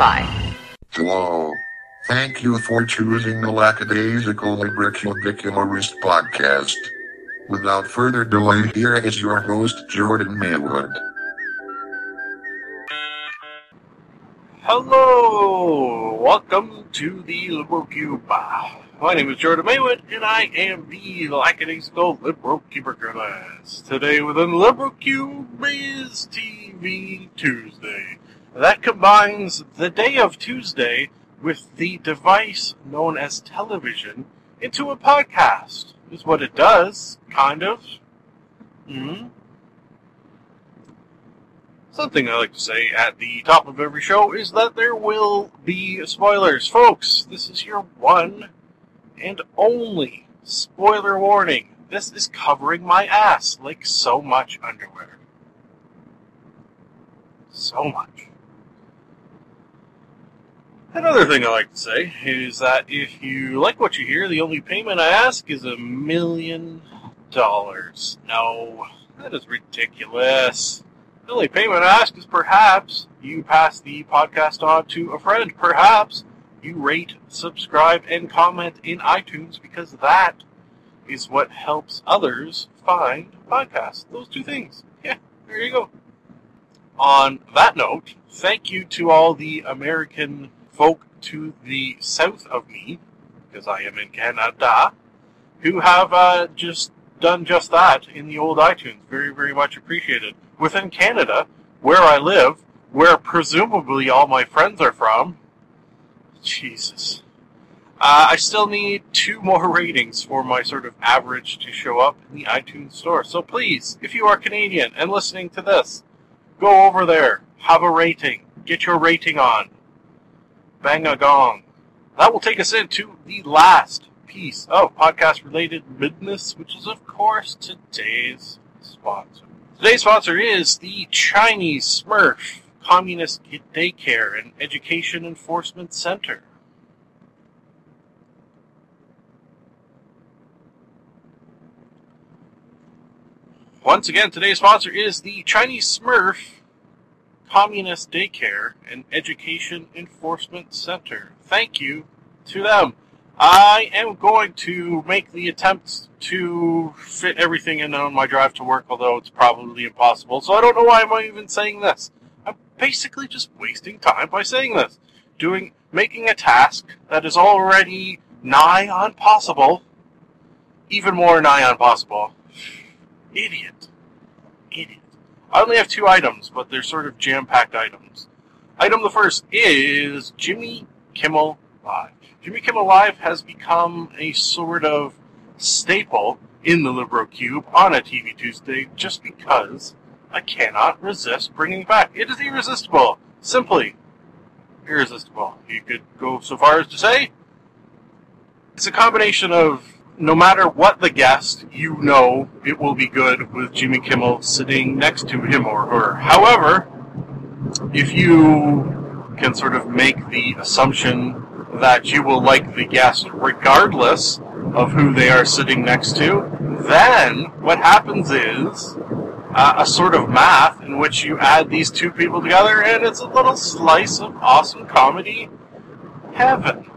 Wi-Fi. Hello. Thank you for choosing the Lackadaisical Libricubicularist podcast. Without further delay, here is your host, Jordan Maywood. Hello! Welcome to the Liberal Cube. My name is Jordan Maywood, and I am the lackadaisical Liberal Cuberculus. Today within Liberal Cube is TV Tuesday. That combines the day of Tuesday with the device known as television into a podcast. Is what it does, kind of. hmm Something I like to say at the top of every show is that there will be spoilers. Folks, this is your one and only spoiler warning. This is covering my ass like so much underwear. So much. Another thing I like to say is that if you like what you hear, the only payment I ask is a million dollars. No, that is ridiculous. The only payment I ask is perhaps you pass the podcast on to a friend. Perhaps you rate, subscribe, and comment in iTunes because that is what helps others find podcasts. Those two things. Yeah, there you go. On that note, thank you to all the American folk to the south of me, because I am in Canada, who have uh, just done just that in the old iTunes. Very, very much appreciated. Within Canada, where I live, where presumably all my friends are from, Jesus. Uh, I still need two more ratings for my sort of average to show up in the iTunes store. So please, if you are Canadian and listening to this, go over there, have a rating, get your rating on. Bang a gong. That will take us into the last piece of podcast related business, which is, of course, today's sponsor. Today's sponsor is the Chinese Smurf Communist Daycare and Education Enforcement Center. Once again, today's sponsor is the Chinese Smurf Communist Daycare and Education Enforcement Center. Thank you to them. I am going to make the attempt to fit everything in on my drive to work, although it's probably impossible. So I don't know why I'm even saying this. I'm basically just wasting time by saying this. Doing, making a task that is already nigh on possible, even more nigh on possible. Idiot. Idiot. I only have two items, but they're sort of jam-packed items. Item the first is Jimmy Kimmel Live. Jimmy Kimmel Live has become a sort of staple in the Libro Cube on a TV Tuesday just because I cannot resist bringing back. It is irresistible. Simply irresistible. You could go so far as to say it's a combination of no matter what the guest, you know it will be good with Jimmy Kimmel sitting next to him or her. However, if you can sort of make the assumption that you will like the guest regardless of who they are sitting next to, then what happens is uh, a sort of math in which you add these two people together and it's a little slice of awesome comedy heaven.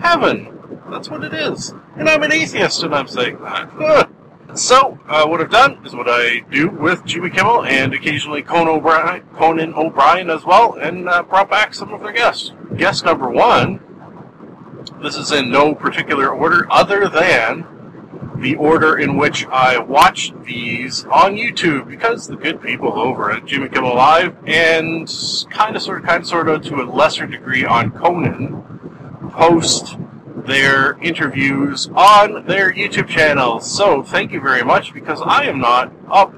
Heaven. That's what it is. And I'm an atheist and I'm saying that. so, uh, what I've done is what I do with Jimmy Kimmel and occasionally Conan O'Brien, Conan O'Brien as well, and uh, brought back some of their guests. Guest number one, this is in no particular order other than the order in which I watch these on YouTube because the good people over at Jimmy Kimmel Live and kind of, sort of, kind of, sort of to a lesser degree on Conan post their interviews on their YouTube channels. So thank you very much because I am not up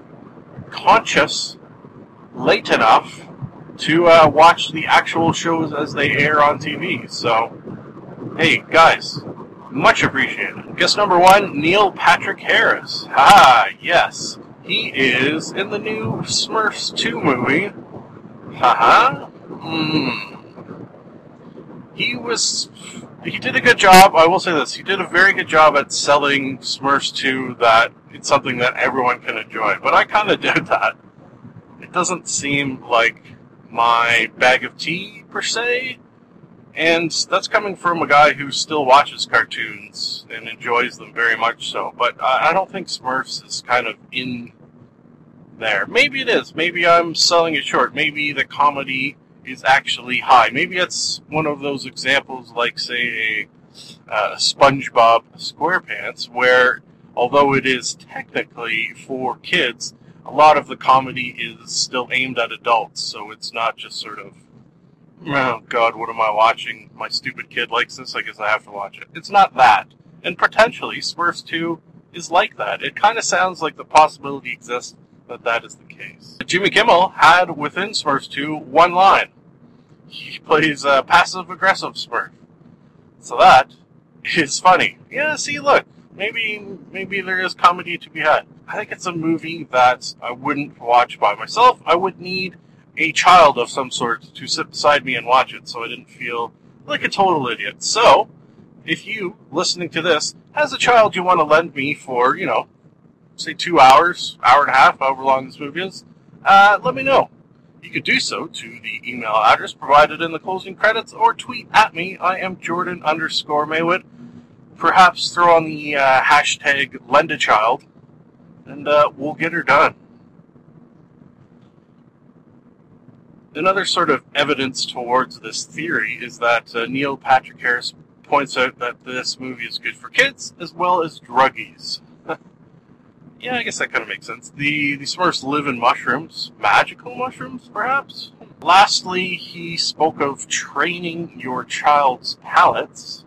conscious late enough to uh, watch the actual shows as they air on TV. So, hey guys, much appreciated. Guest number one, Neil Patrick Harris. Ah, yes. He is in the new Smurfs 2 movie. Haha. Hmm. He was he did a good job. I will say this: he did a very good job at selling Smurfs to that it's something that everyone can enjoy. But I kind of did that. It doesn't seem like my bag of tea, per se. And that's coming from a guy who still watches cartoons and enjoys them very much so. But I don't think Smurfs is kind of in there. Maybe it is. Maybe I'm selling it short. Maybe the comedy is actually high. Maybe it's one of those examples like, say, a uh, SpongeBob SquarePants, where although it is technically for kids, a lot of the comedy is still aimed at adults. So it's not just sort of, oh God, what am I watching? My stupid kid likes this. I guess I have to watch it. It's not that. And potentially, Smurfs 2 is like that. It kind of sounds like the possibility exists that that is the case. Jimmy Kimmel had within Smurfs 2 one line. He plays a passive aggressive Smurf. So that is funny. Yeah, see, look, maybe maybe there is comedy to be had. I think it's a movie that I wouldn't watch by myself. I would need a child of some sort to sit beside me and watch it so I didn't feel like a total idiot. So, if you, listening to this, has a child you want to lend me for, you know, say two hours, hour and a half, however long this movie is, uh, let me know. You could do so to the email address provided in the closing credits or tweet at me. I am Jordan underscore Maywood. Perhaps throw on the uh, hashtag LendAChild and uh, we'll get her done. Another sort of evidence towards this theory is that uh, Neil Patrick Harris points out that this movie is good for kids as well as druggies. Yeah, I guess that kind of makes sense. The the Smurfs live in mushrooms, magical mushrooms, perhaps. Lastly, he spoke of training your child's palates,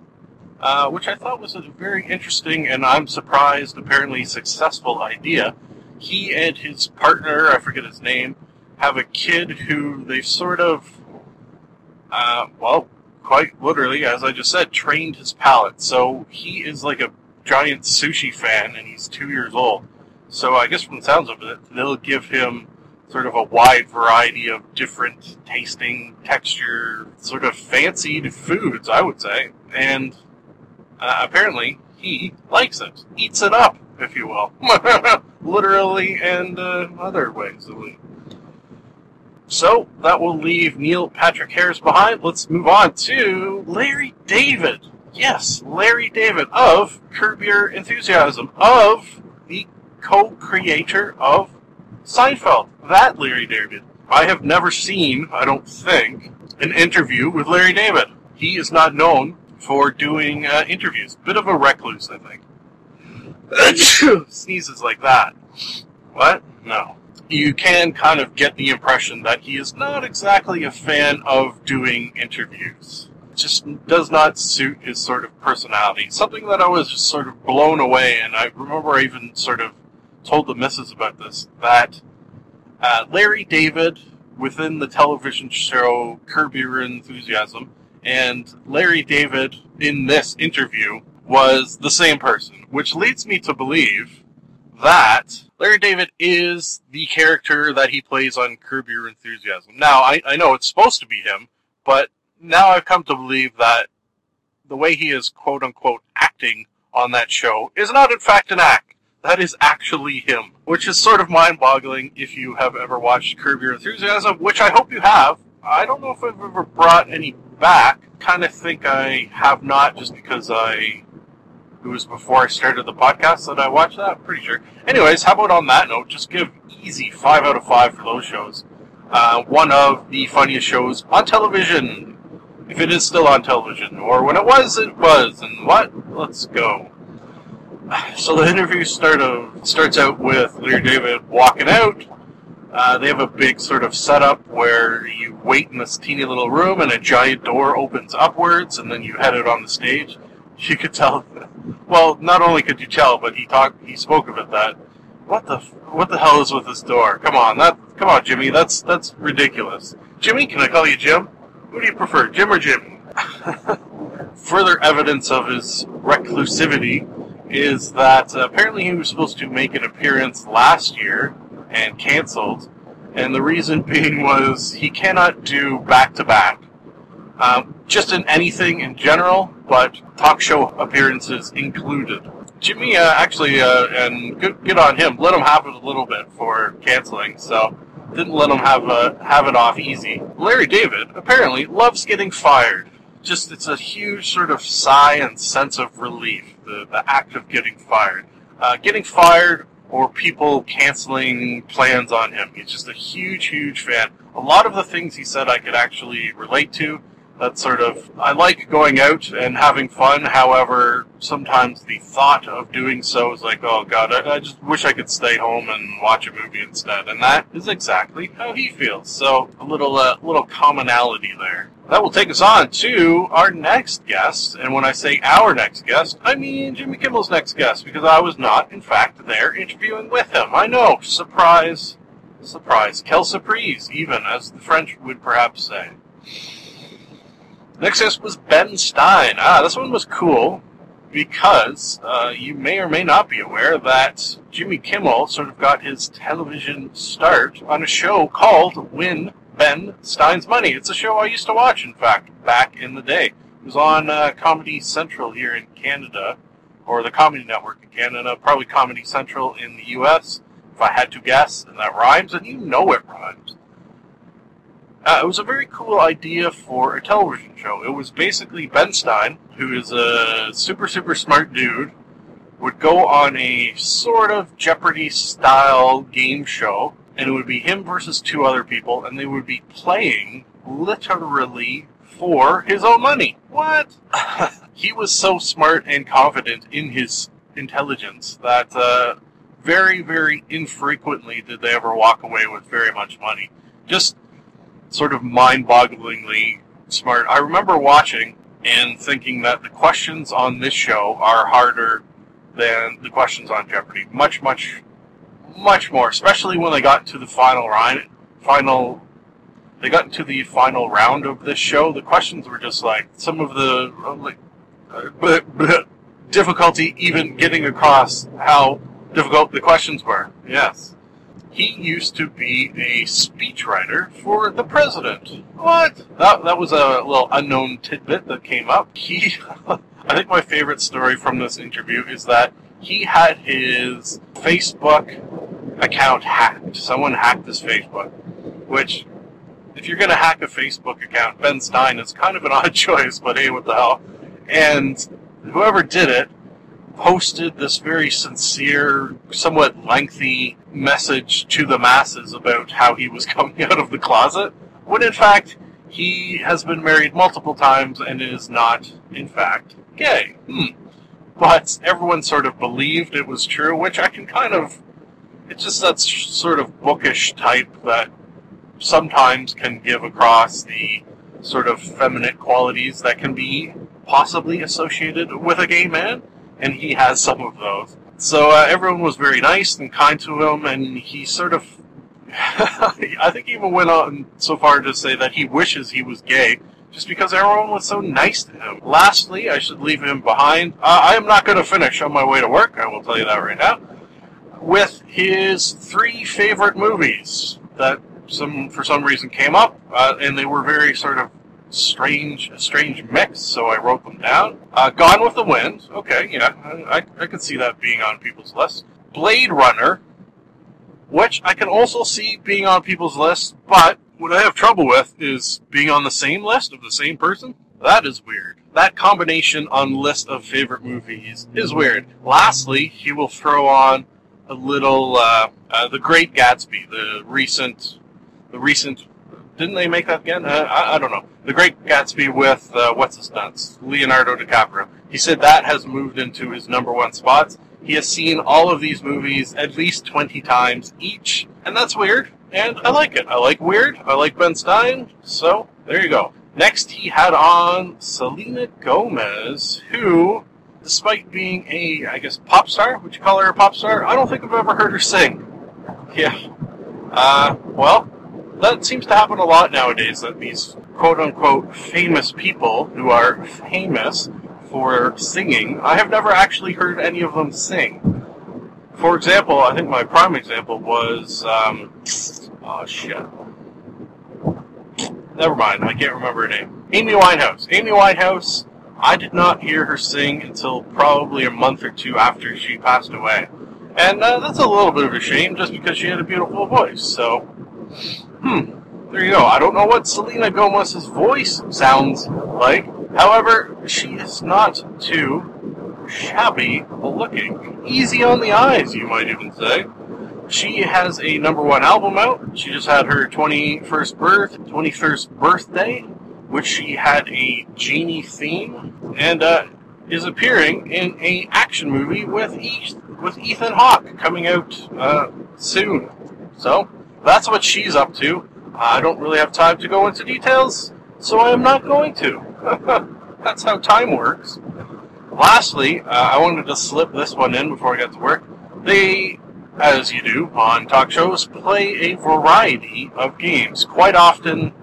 uh, which I thought was a very interesting and I'm surprised, apparently successful idea. He and his partner, I forget his name, have a kid who they sort of, uh, well, quite literally, as I just said, trained his palate. So he is like a giant sushi fan, and he's two years old. So I guess from the sounds of it, they'll give him sort of a wide variety of different tasting, texture, sort of fancied foods, I would say. And uh, apparently, he likes it, eats it up, if you will, literally and uh, other ways. So that will leave Neil Patrick Harris behind. Let's move on to Larry David. Yes, Larry David of Curb Your Enthusiasm, of the co-creator of Seinfeld. That Larry David. I have never seen, I don't think, an interview with Larry David. He is not known for doing uh, interviews. Bit of a recluse, I think. Sneezes like that. What? No. You can kind of get the impression that he is not exactly a fan of doing interviews. It just does not suit his sort of personality. Something that I was just sort of blown away, and I remember I even sort of told the missus about this that uh, Larry David within the television show Curb Your Enthusiasm and Larry David in this interview was the same person, which leads me to believe that Larry David is the character that he plays on Curb Your Enthusiasm. Now, I, I know it's supposed to be him, but now I've come to believe that the way he is quote unquote acting on that show is not in fact an act that is actually him, which is sort of mind-boggling if you have ever watched Curb Your Enthusiasm, which I hope you have. I don't know if I've ever brought any back. Kind of think I have not, just because I it was before I started the podcast that I watched that. I'm Pretty sure. Anyways, how about on that note, just give easy five out of five for those shows. Uh, one of the funniest shows on television, if it is still on television, or when it was, it was. And what? Let's go. So the interview start of, starts out with Larry David walking out. Uh, they have a big sort of setup where you wait in this teeny little room and a giant door opens upwards and then you head out on the stage. You could tell, well, not only could you tell, but he talked, he spoke of it that, what the, what the hell is with this door? Come on, that, come on, Jimmy, that's, that's ridiculous. Jimmy, can I call you Jim? Who do you prefer, Jim or Jimmy? Further evidence of his reclusivity is that uh, apparently he was supposed to make an appearance last year and canceled, and the reason being was he cannot do back to back. Just in anything in general, but talk show appearances included. Jimmy uh, actually, uh, and good, good on him, let him have it a little bit for canceling. So didn't let him have a, have it off easy. Larry David apparently loves getting fired. Just it's a huge sort of sigh and sense of relief, the, the act of getting fired. Uh, getting fired or people canceling plans on him. He's just a huge, huge fan. A lot of the things he said I could actually relate to that sort of I like going out and having fun. However, sometimes the thought of doing so is like, oh god, I, I, just wish I could stay home and watch a movie instead. And that is exactly how he feels. So a little uh, little commonality there. That will take us on to our next guest. And when I say our next guest, I mean Jimmy Kimmel's next guest because I was not, in fact, there interviewing with him. I know, surprise, surprise, quelle surprise, even as the French would perhaps say. Next guest was Ben Stein. Ah, this one was cool because uh, you may or may not be aware that Jimmy Kimmel sort of got his television start on a show called Win Ben Stein's Money. It's a show I used to watch, in fact, back in the day. It was on uh, Comedy Central here in Canada, or the Comedy Network in Canada, probably Comedy Central in the U.S., if I had to guess, and that rhymes, and you know it rhymes. Uh, it was a very cool idea for a television show. It was basically Ben Stein, who is a super, super smart dude, would go on a sort of Jeopardy style game show, and it would be him versus two other people, and they would be playing literally for his own money. What? he was so smart and confident in his intelligence that uh, very, very infrequently did they ever walk away with very much money. Just sort of mind-bogglingly smart. I remember watching and thinking that the questions on this show are harder than the questions on Jeopardy. Much, much, much more. Especially when they got to the final round. Final. They got into the final round of this show. The questions were just like some of the like, uh, difficulty even getting across how difficult the questions were. Yes. He used to be a speechwriter for the president. What? That, that was a little unknown tidbit that came up. He, I think my favorite story from this interview is that he had his Facebook account hacked. Someone hacked his Facebook, which, if you're going to hack a Facebook account, Ben Stein is kind of an odd choice, but hey, what the hell. And whoever did it posted this very sincere, somewhat lengthy message to the masses about how he was coming out of the closet, when in fact he has been married multiple times and is not, in fact, gay. Hmm. But everyone sort of believed it was true, which I can kind of. It's just that sort of bookish type that sometimes can give across the sort of feminine qualities that can be possibly associated with a gay man and he has some of those. So uh, everyone was very nice and kind to him, and he sort of, I think, he even went on so far to say that he wishes he was gay, just because everyone was so nice to him. Lastly, I should leave him behind. Uh, I am not going to finish on my way to work. I will tell you that right now. With his three favorite movies that some for some reason came up, uh, and they were very sort of strange, a strange mix, so I wrote them down. Uh, Gone with the Wind, okay, yeah, I, I, could see that being on people's list. Blade Runner, which I can also see being on people's list, but what I have trouble with is being on the same list of the same person. That is weird. That combination on list of favorite movies is weird. Lastly, he will throw on a little uh, uh, The Great Gatsby, the recent, the recent didn't they make that again? Uh, I, I, don't know. The Great Gatsby with uh, what's his nuts, Leonardo DiCaprio. He said that has moved into his number one spots. He has seen all of these movies at least twenty times each, and that's weird. And I like it. I like weird. I like Ben Stein. So there you go. Next, he had on Selena Gomez, who, despite being a, I guess, pop star, would you call her a pop star? I don't think I've ever heard her sing. Yeah. Uh, well, that seems to happen a lot nowadays that these quote unquote famous people who are famous for singing, I have never actually heard any of them sing. For example, I think my prime example was, um, oh shit. Never mind, I can't remember her name. Amy Winehouse. Amy Winehouse, I did not hear her sing until probably a month or two after she passed away. And uh, that's a little bit of a shame just because she had a beautiful voice. So Hmm. There you go. I don't know what Selena Gomez's voice sounds like. However, she is not too shabby looking. Easy on the eyes, you might even say. She has a number one album out. She just had her 21st birth, 21st birthday, which she had a genie theme, and uh, is appearing in a action movie with e- with Ethan Hawke coming out uh, soon. So that's what she's up to. I don't really have time to go into details, so I am not going to. That's how time works. Lastly, uh, I wanted to slip this one in before I got to work. They, as you do on talk shows, play a variety of games, quite often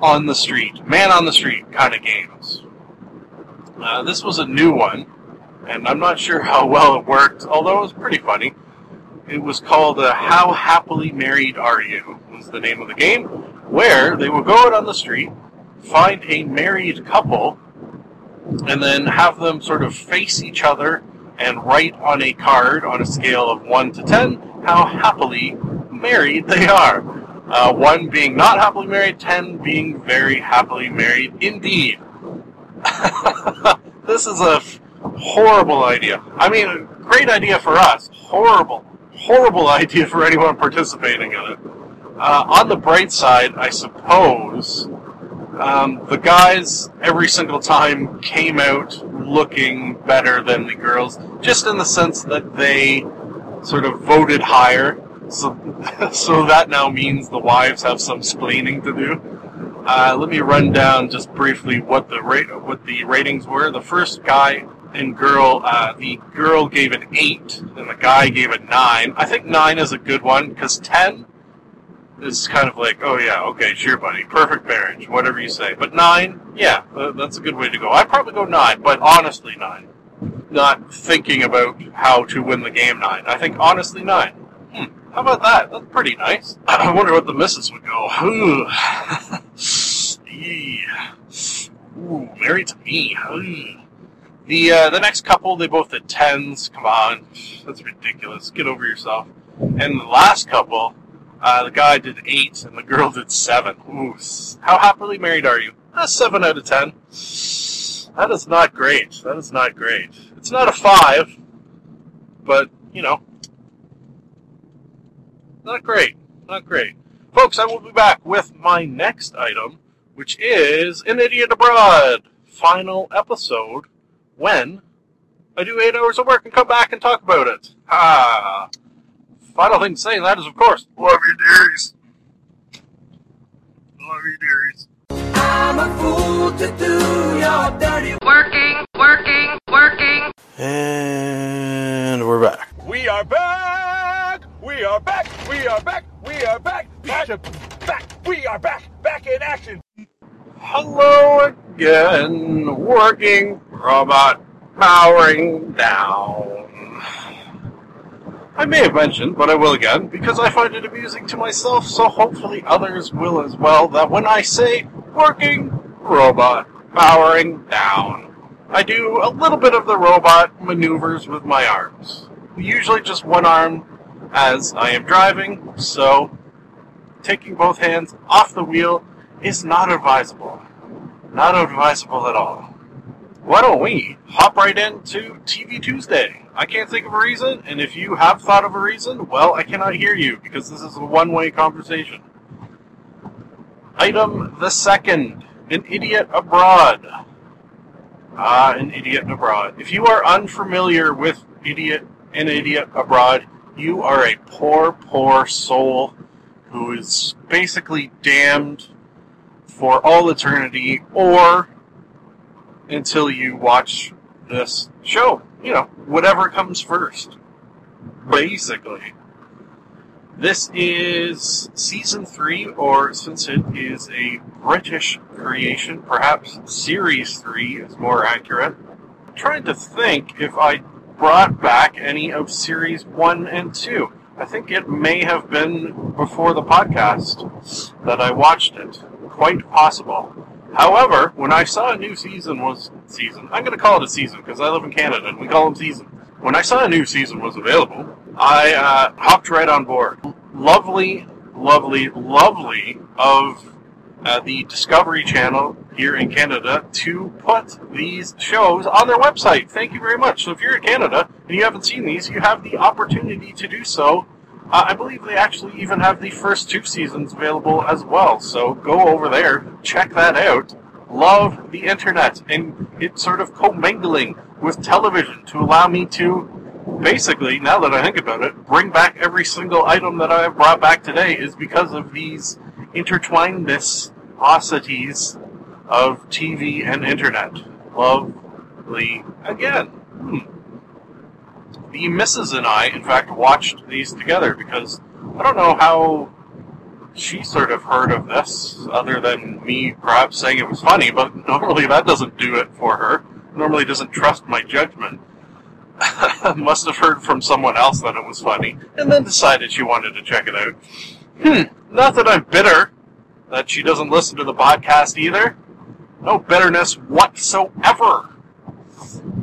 on the street, man on the street kind of games. Uh, this was a new one, and I'm not sure how well it worked, although it was pretty funny. It was called uh, How Happily Married Are You? was the name of the game, where they will go out on the street, find a married couple, and then have them sort of face each other and write on a card on a scale of 1 to 10 how happily married they are. Uh, 1 being not happily married, 10 being very happily married indeed. this is a f- horrible idea. I mean, great idea for us. Horrible, horrible idea for anyone participating in it. Uh, on the bright side, I suppose, um, the guys every single time came out looking better than the girls, just in the sense that they sort of voted higher. So, so that now means the wives have some splaining to do. Uh, let me run down just briefly what the rate, what the ratings were. The first guy and girl, uh, the girl gave an eight, and the guy gave a nine. I think nine is a good one because ten is kind of like, oh yeah, okay, sure, buddy, perfect marriage, whatever you say. But nine, yeah, uh, that's a good way to go. I'd probably go nine, but honestly nine. Not thinking about how to win the game nine. I think honestly nine. Hmm, how about that? That's pretty nice. I wonder what the missus would go. Ooh, Ooh married to me. Ooh. The uh, the next couple, they both had tens. Come on, that's ridiculous. Get over yourself. And the last couple, uh, the guy did eight and the girl did seven. Ooh, how happily married are you? Uh, seven out of ten. That is not great. That is not great. It's not a five, but, you know, not great. Not great. Folks, I will be back with my next item, which is An Idiot Abroad final episode when I do eight hours of work and come back and talk about it. Ah. Final thing to say that is, of course, love you, dearies. Love you, dearies. I'm a fool to do your dirty Working, working, working. And we're back. We are back! We are back! We are back! We are back! Back! back. We are back! Back in action! Hello again, working robot powering down. I may have mentioned, but I will again, because I find it amusing to myself, so hopefully others will as well, that when I say working robot powering down, I do a little bit of the robot maneuvers with my arms. Usually just one arm as I am driving, so taking both hands off the wheel is not advisable. Not advisable at all. Why don't we hop right into TV Tuesday? I can't think of a reason, and if you have thought of a reason, well, I cannot hear you because this is a one way conversation. Item the second An Idiot Abroad. Ah, An Idiot Abroad. If you are unfamiliar with Idiot An Idiot Abroad, you are a poor, poor soul who is basically damned for all eternity or until you watch this show. You know, whatever comes first. Basically. This is season three, or since it is a British creation, perhaps series three is more accurate. I'm trying to think if I brought back any of series one and two. I think it may have been before the podcast that I watched it. Quite possible. However, when I saw a new season was season, I'm going to call it a season because I live in Canada and we call them seasons. When I saw a new season was available, I uh, hopped right on board. Lovely, lovely, lovely of uh, the Discovery Channel here in Canada to put these shows on their website. Thank you very much. So if you're in Canada and you haven't seen these, you have the opportunity to do so. Uh, I believe they actually even have the first two seasons available as well. So go over there, check that out. Love the internet and it's sort of commingling with television to allow me to basically, now that I think about it, bring back every single item that I have brought back today is because of these intertwinedness osities of TV and internet. Lovely again. Hmm. The missus and I, in fact, watched these together because I don't know how she sort of heard of this, other than me perhaps saying it was funny, but normally that doesn't do it for her. Normally doesn't trust my judgment. Must have heard from someone else that it was funny, and then decided she wanted to check it out. Hmm, not that I'm bitter that she doesn't listen to the podcast either. No bitterness whatsoever.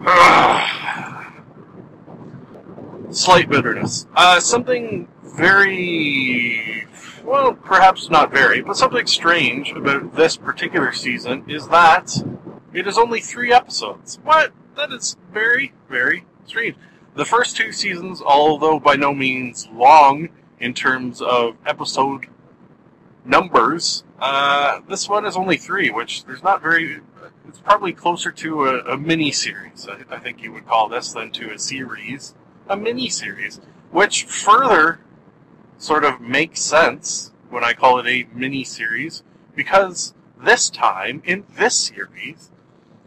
Slight bitterness. Uh, something very, well, perhaps not very, but something strange about this particular season is that it is only three episodes. What? That is very, very strange. The first two seasons, although by no means long in terms of episode numbers, uh, this one is only three, which there's not very. It's probably closer to a, a mini series. I, I think you would call this than to a series. A mini series, which further sort of makes sense when I call it a mini series, because this time in this series,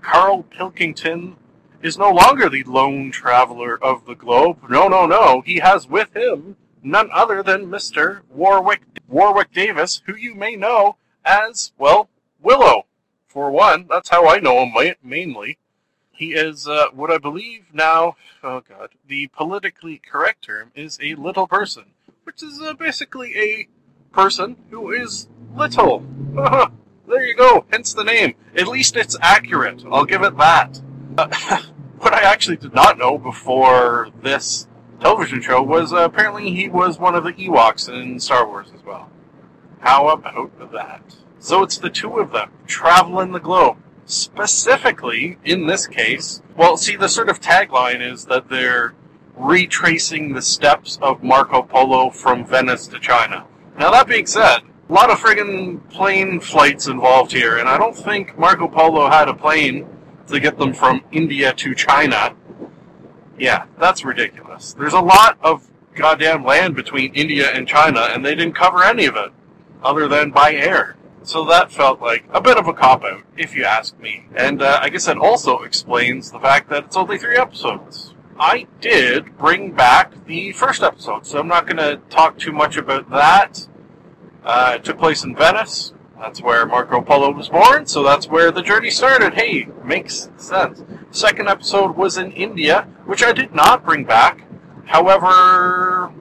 Karl Pilkington is no longer the lone traveler of the globe. No, no, no. He has with him none other than Mr. Warwick Warwick Davis, who you may know as, well, Willow. For one, that's how I know him mainly. He is uh, what I believe now, oh god, the politically correct term is a little person, which is uh, basically a person who is little. there you go, hence the name. At least it's accurate, I'll give it that. Uh, what I actually did not know before this television show was uh, apparently he was one of the Ewoks in Star Wars as well. How about that? So it's the two of them traveling the globe. Specifically, in this case, well, see, the sort of tagline is that they're retracing the steps of Marco Polo from Venice to China. Now, that being said, a lot of friggin' plane flights involved here, and I don't think Marco Polo had a plane to get them from India to China. Yeah, that's ridiculous. There's a lot of goddamn land between India and China, and they didn't cover any of it, other than by air. So that felt like a bit of a cop out, if you ask me. And uh, I guess that also explains the fact that it's only three episodes. I did bring back the first episode, so I'm not going to talk too much about that. Uh, it took place in Venice. That's where Marco Polo was born, so that's where the journey started. Hey, makes sense. Second episode was in India, which I did not bring back. However,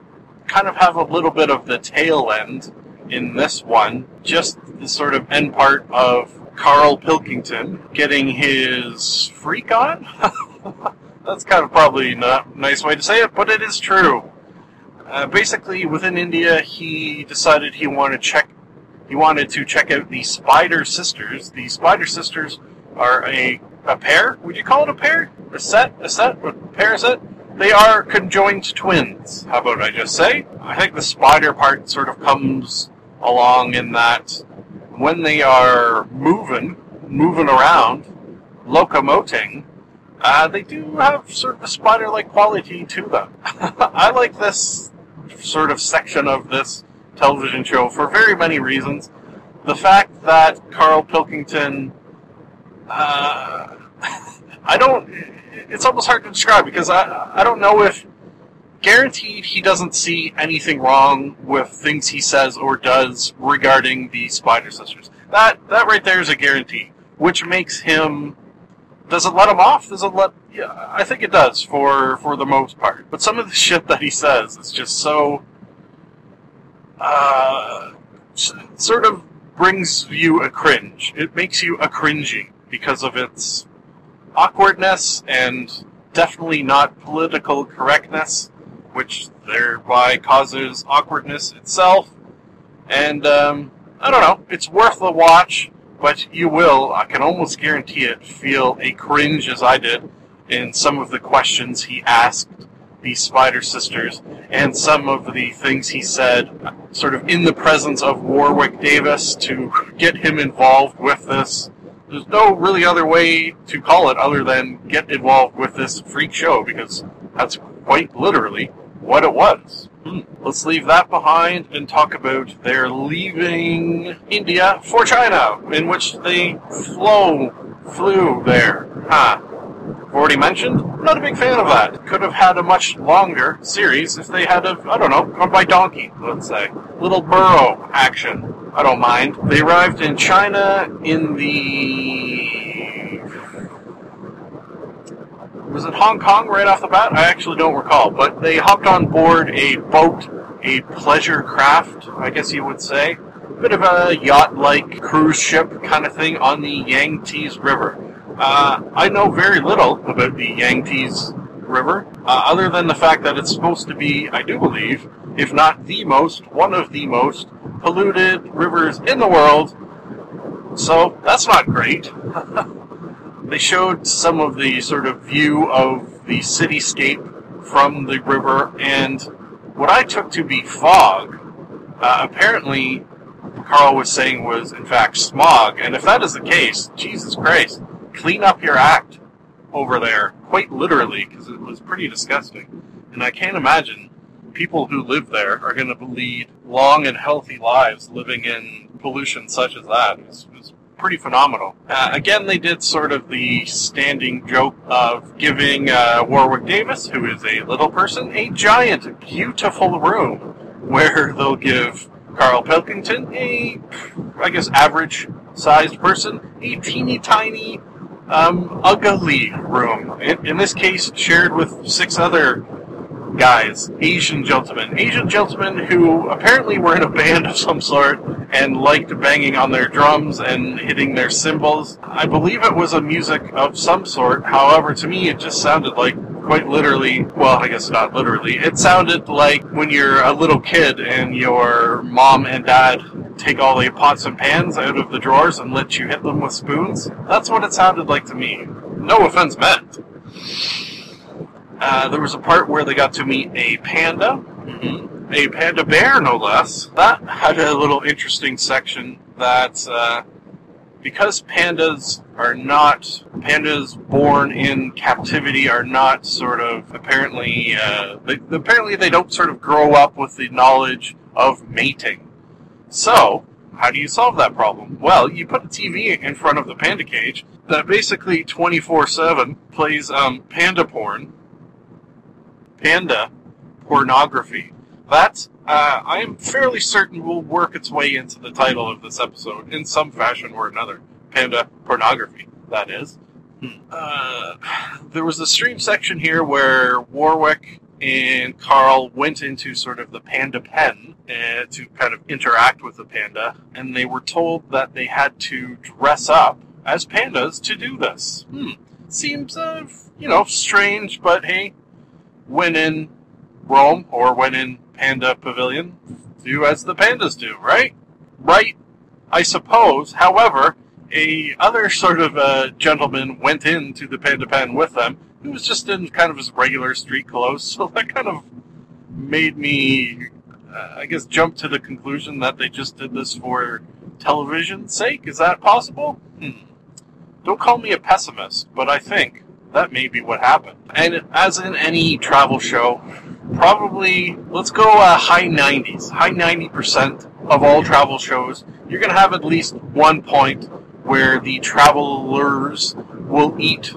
kind of have a little bit of the tail end in this one. Just the sort of end part of Karl Pilkington getting his freak on. That's kind of probably not a nice way to say it, but it is true. Uh, basically, within India, he decided he wanted to check. He wanted to check out the Spider Sisters. The Spider Sisters are a a pair. Would you call it a pair? A set? A set? A pair set? They are conjoined twins. How about I just say? I think the spider part sort of comes along in that when they are moving, moving around, locomoting, uh, they do have sort of a spider-like quality to them. I like this sort of section of this television show for very many reasons. The fact that Karl Pilkington, uh, I don't, it's almost hard to describe because I, I don't know if guaranteed he doesn't see anything wrong with things he says or does regarding the Spider Sisters. That that right there is a guarantee, which makes him. Does it let him off? Does it let? Yeah, I think it does for for the most part. But some of the shit that he says is just so. Uh, sort of brings you a cringe. It makes you a cringy because of its awkwardness and definitely not political correctness which thereby causes awkwardness itself. And um, I don't know, it's worth a watch, but you will, I can almost guarantee it, feel a cringe as I did in some of the questions he asked the Spider Sisters and some of the things he said, sort of in the presence of Warwick Davis to get him involved with this. There's no really other way to call it other than get involved with this freak show because that's quite literally what it was. Let's leave that behind and talk about their leaving India for China, in which they flow, flew there. Huh. Already mentioned, not a big fan of that. Could have had a much longer series if they had a, I don't know, gone by donkey, let's say. Little burro action. I don't mind. They arrived in China in the was it Hong Kong right off the bat? I actually don't recall, but they hopped on board a boat, a pleasure craft, I guess you would say. a Bit of a yacht like cruise ship kind of thing on the Yangtze River. Uh, I know very little about the Yangtze River, uh, other than the fact that it's supposed to be, I do believe, if not the most, one of the most polluted rivers in the world. So that's not great. they showed some of the sort of view of the cityscape from the river, and what I took to be fog, uh, apparently Karl was saying was in fact smog. And if that is the case, Jesus Christ, clean up your act over there, quite literally, because it was pretty disgusting. And I can't imagine people who live there are going to lead long and healthy lives living in pollution such as that. It's, it's pretty phenomenal. Uh, again, they did sort of the standing joke of giving uh, Warwick Davis, who is a little person, a giant, beautiful room where they'll give Karl Pilkington, a, I guess, average sized person, a teeny tiny, um, ugly room. In, in this case, shared with six other guys, Asian gentlemen. Asian gentlemen who apparently were in a band of some sort and liked banging on their drums and hitting their cymbals. I believe it was a music of some sort. However, to me, it just sounded like quite literally, well, I guess not literally, it sounded like when you're a little kid and your mom and dad take all the pots and pans out of the drawers and let you hit them with spoons. That's what it sounded like to me. No offense meant. Uh, there was a part where they got to meet a panda, mm-hmm. a panda bear, no less. That had a little interesting section that, uh, because pandas are not, pandas born in captivity are not sort of, apparently, uh, they, apparently they don't sort of grow up with the knowledge of mating. So, how do you solve that problem? Well, you put a TV in front of the panda cage that basically 24 7 plays um, panda porn panda pornography. That, uh, I am fairly certain will work its way into the title of this episode in some fashion or another. Panda pornography, that is. Hmm. Uh, there was a stream section here where Warwick and Karl went into sort of the panda pen uh, to kind of interact with the panda, and they were told that they had to dress up as pandas to do this. Hmm. Seems, uh, you know, strange, but hey, when in Rome or when in Panda Pavilion, do as the pandas do, right? Right, I suppose. However, a other sort of uh, gentleman went into the Panda Pen with them, He was just in kind of his regular street clothes, so that kind of made me, uh, I guess, jump to the conclusion that they just did this for television's sake. Is that possible? Hmm. Don't call me a pessimist, but I think that may be what happened. And as in any travel show, probably let's go uh, high 90s, high 90% of all travel shows. You're going to have at least one point where the travelers will eat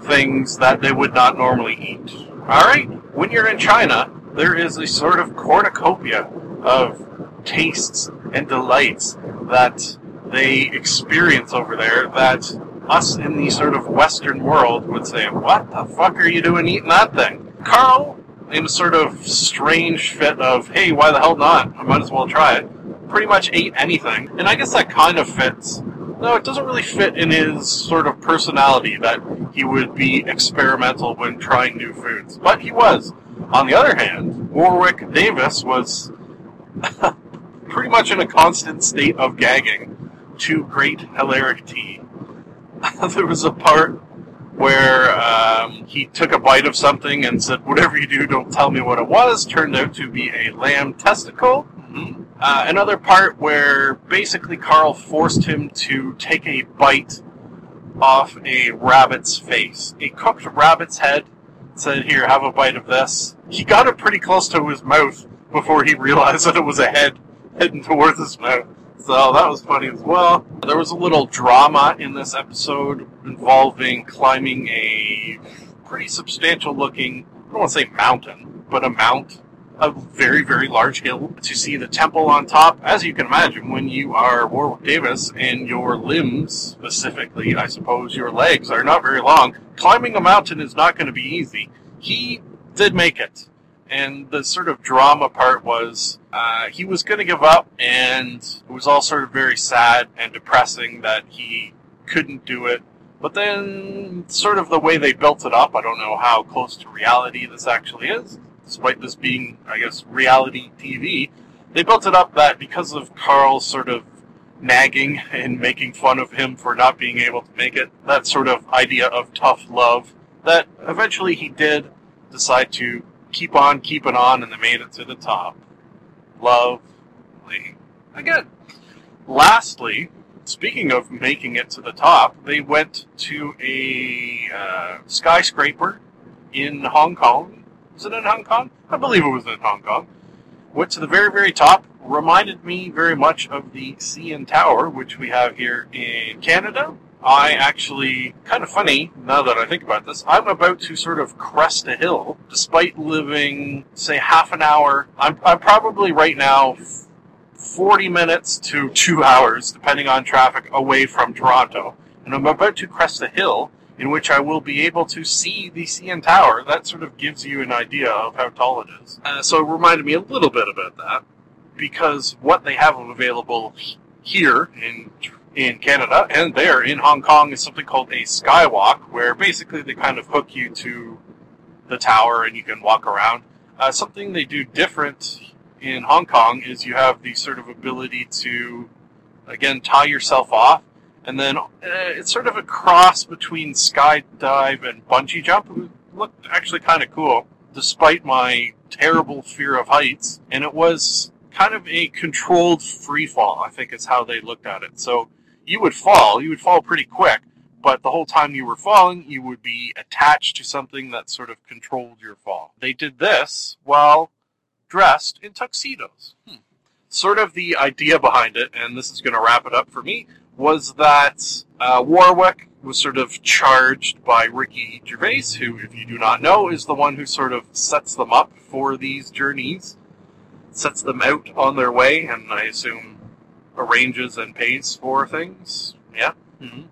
things that they would not normally eat. All right, when you're in China, there is a sort of cornucopia of tastes and delights that they experience over there that us in the sort of Western world would say, What the fuck are you doing eating that thing? Karl, in a sort of strange fit of, Hey, why the hell not? I might as well try it, pretty much ate anything. And I guess that kind of fits. No, it doesn't really fit in his sort of personality that he would be experimental when trying new foods. But he was. On the other hand, Warwick Davis was pretty much in a constant state of gagging to great hilarity. there was a part where um, he took a bite of something and said, Whatever you do, don't tell me what it was. Turned out to be a lamb testicle. Mm-hmm. Uh, another part where basically Karl forced him to take a bite off a rabbit's face. A cooked rabbit's head said, Here, have a bite of this. He got it pretty close to his mouth before he realized that it was a head heading towards his mouth. So that was funny as well. There was a little drama in this episode involving climbing a pretty substantial looking, I don't want to say mountain, but a mount, a very, very large hill to see the temple on top. As you can imagine, when you are Warwick Davis and your limbs, specifically, I suppose your legs, are not very long, climbing a mountain is not going to be easy. He did make it and the sort of drama part was uh, he was going to give up, and it was all sort of very sad and depressing that he couldn't do it. But then, sort of the way they built it up, I don't know how close to reality this actually is, despite this being, I guess, reality TV. They built it up that because of Karl's sort of nagging and making fun of him for not being able to make it, that sort of idea of tough love, that eventually he did decide to keep on keeping on, and they made it to the top. Lovely. Again. Lastly, speaking of making it to the top, they went to a uh, skyscraper in Hong Kong. Was it in Hong Kong? I believe it was in Hong Kong. Went to the very, very top. Reminded me very much of the CN Tower, which we have here in Canada. I actually, kind of funny now that I think about this, I'm about to sort of crest a hill, despite living, say, half an hour. I'm, I'm probably right now 40 minutes to two hours, depending on traffic, away from Toronto. And I'm about to crest a hill in which I will be able to see the CN Tower. That sort of gives you an idea of how tall it is. Uh, so it reminded me a little bit about that, because what they have available here in in Canada and there in Hong Kong is something called a skywalk, where basically they kind of hook you to the tower and you can walk around. Uh, something they do different in Hong Kong is you have the sort of ability to, again, tie yourself off, and then uh, it's sort of a cross between skydive and bungee jump. It looked actually kind of cool, despite my terrible fear of heights, and it was kind of a controlled free fall. I think is how they looked at it. So you would fall. You would fall pretty quick, but the whole time you were falling, you would be attached to something that sort of controlled your fall. They did this while dressed in tuxedos. Hmm. Sort of the idea behind it, and this is going to wrap it up for me, was that uh, Warwick was sort of charged by Ricky Gervais, who, if you do not know, is the one who sort of sets them up for these journeys, sets them out on their way, and I assume arranges and pays for things. Yeah. Mm-hmm.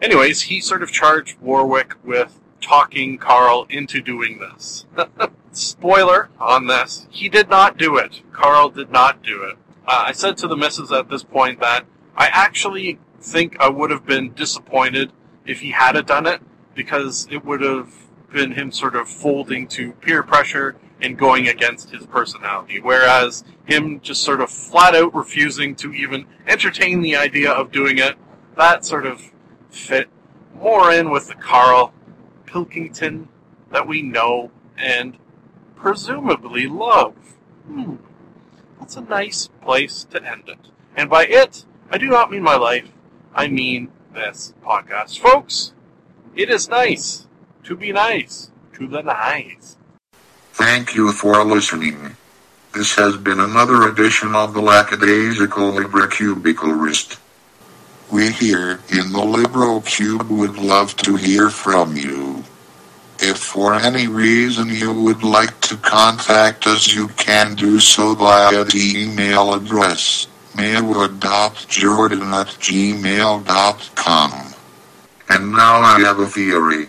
Anyways, he sort of charged Warwick with talking Karl into doing this. Spoiler on this, he did not do it. Karl did not do it. Uh, I said to the missus at this point that I actually think I would have been disappointed if he had done it because it would have been him sort of folding to peer pressure and going against his personality. Whereas him just sort of flat out refusing to even entertain the idea of doing it, that sort of fit more in with the Karl Pilkington that we know and presumably love. Hmm. That's a nice place to end it. And by it, I do not mean my life, I mean this podcast. Folks, it is nice to be nice to the nice. Thank you for listening. This has been another edition of the Lackadaisical Libra Cubicularist. We here in the Libro Cube would love to hear from you. If for any reason you would like to contact us, you can do so via the email address maywood.jordan at gmail.com. And now I have a theory.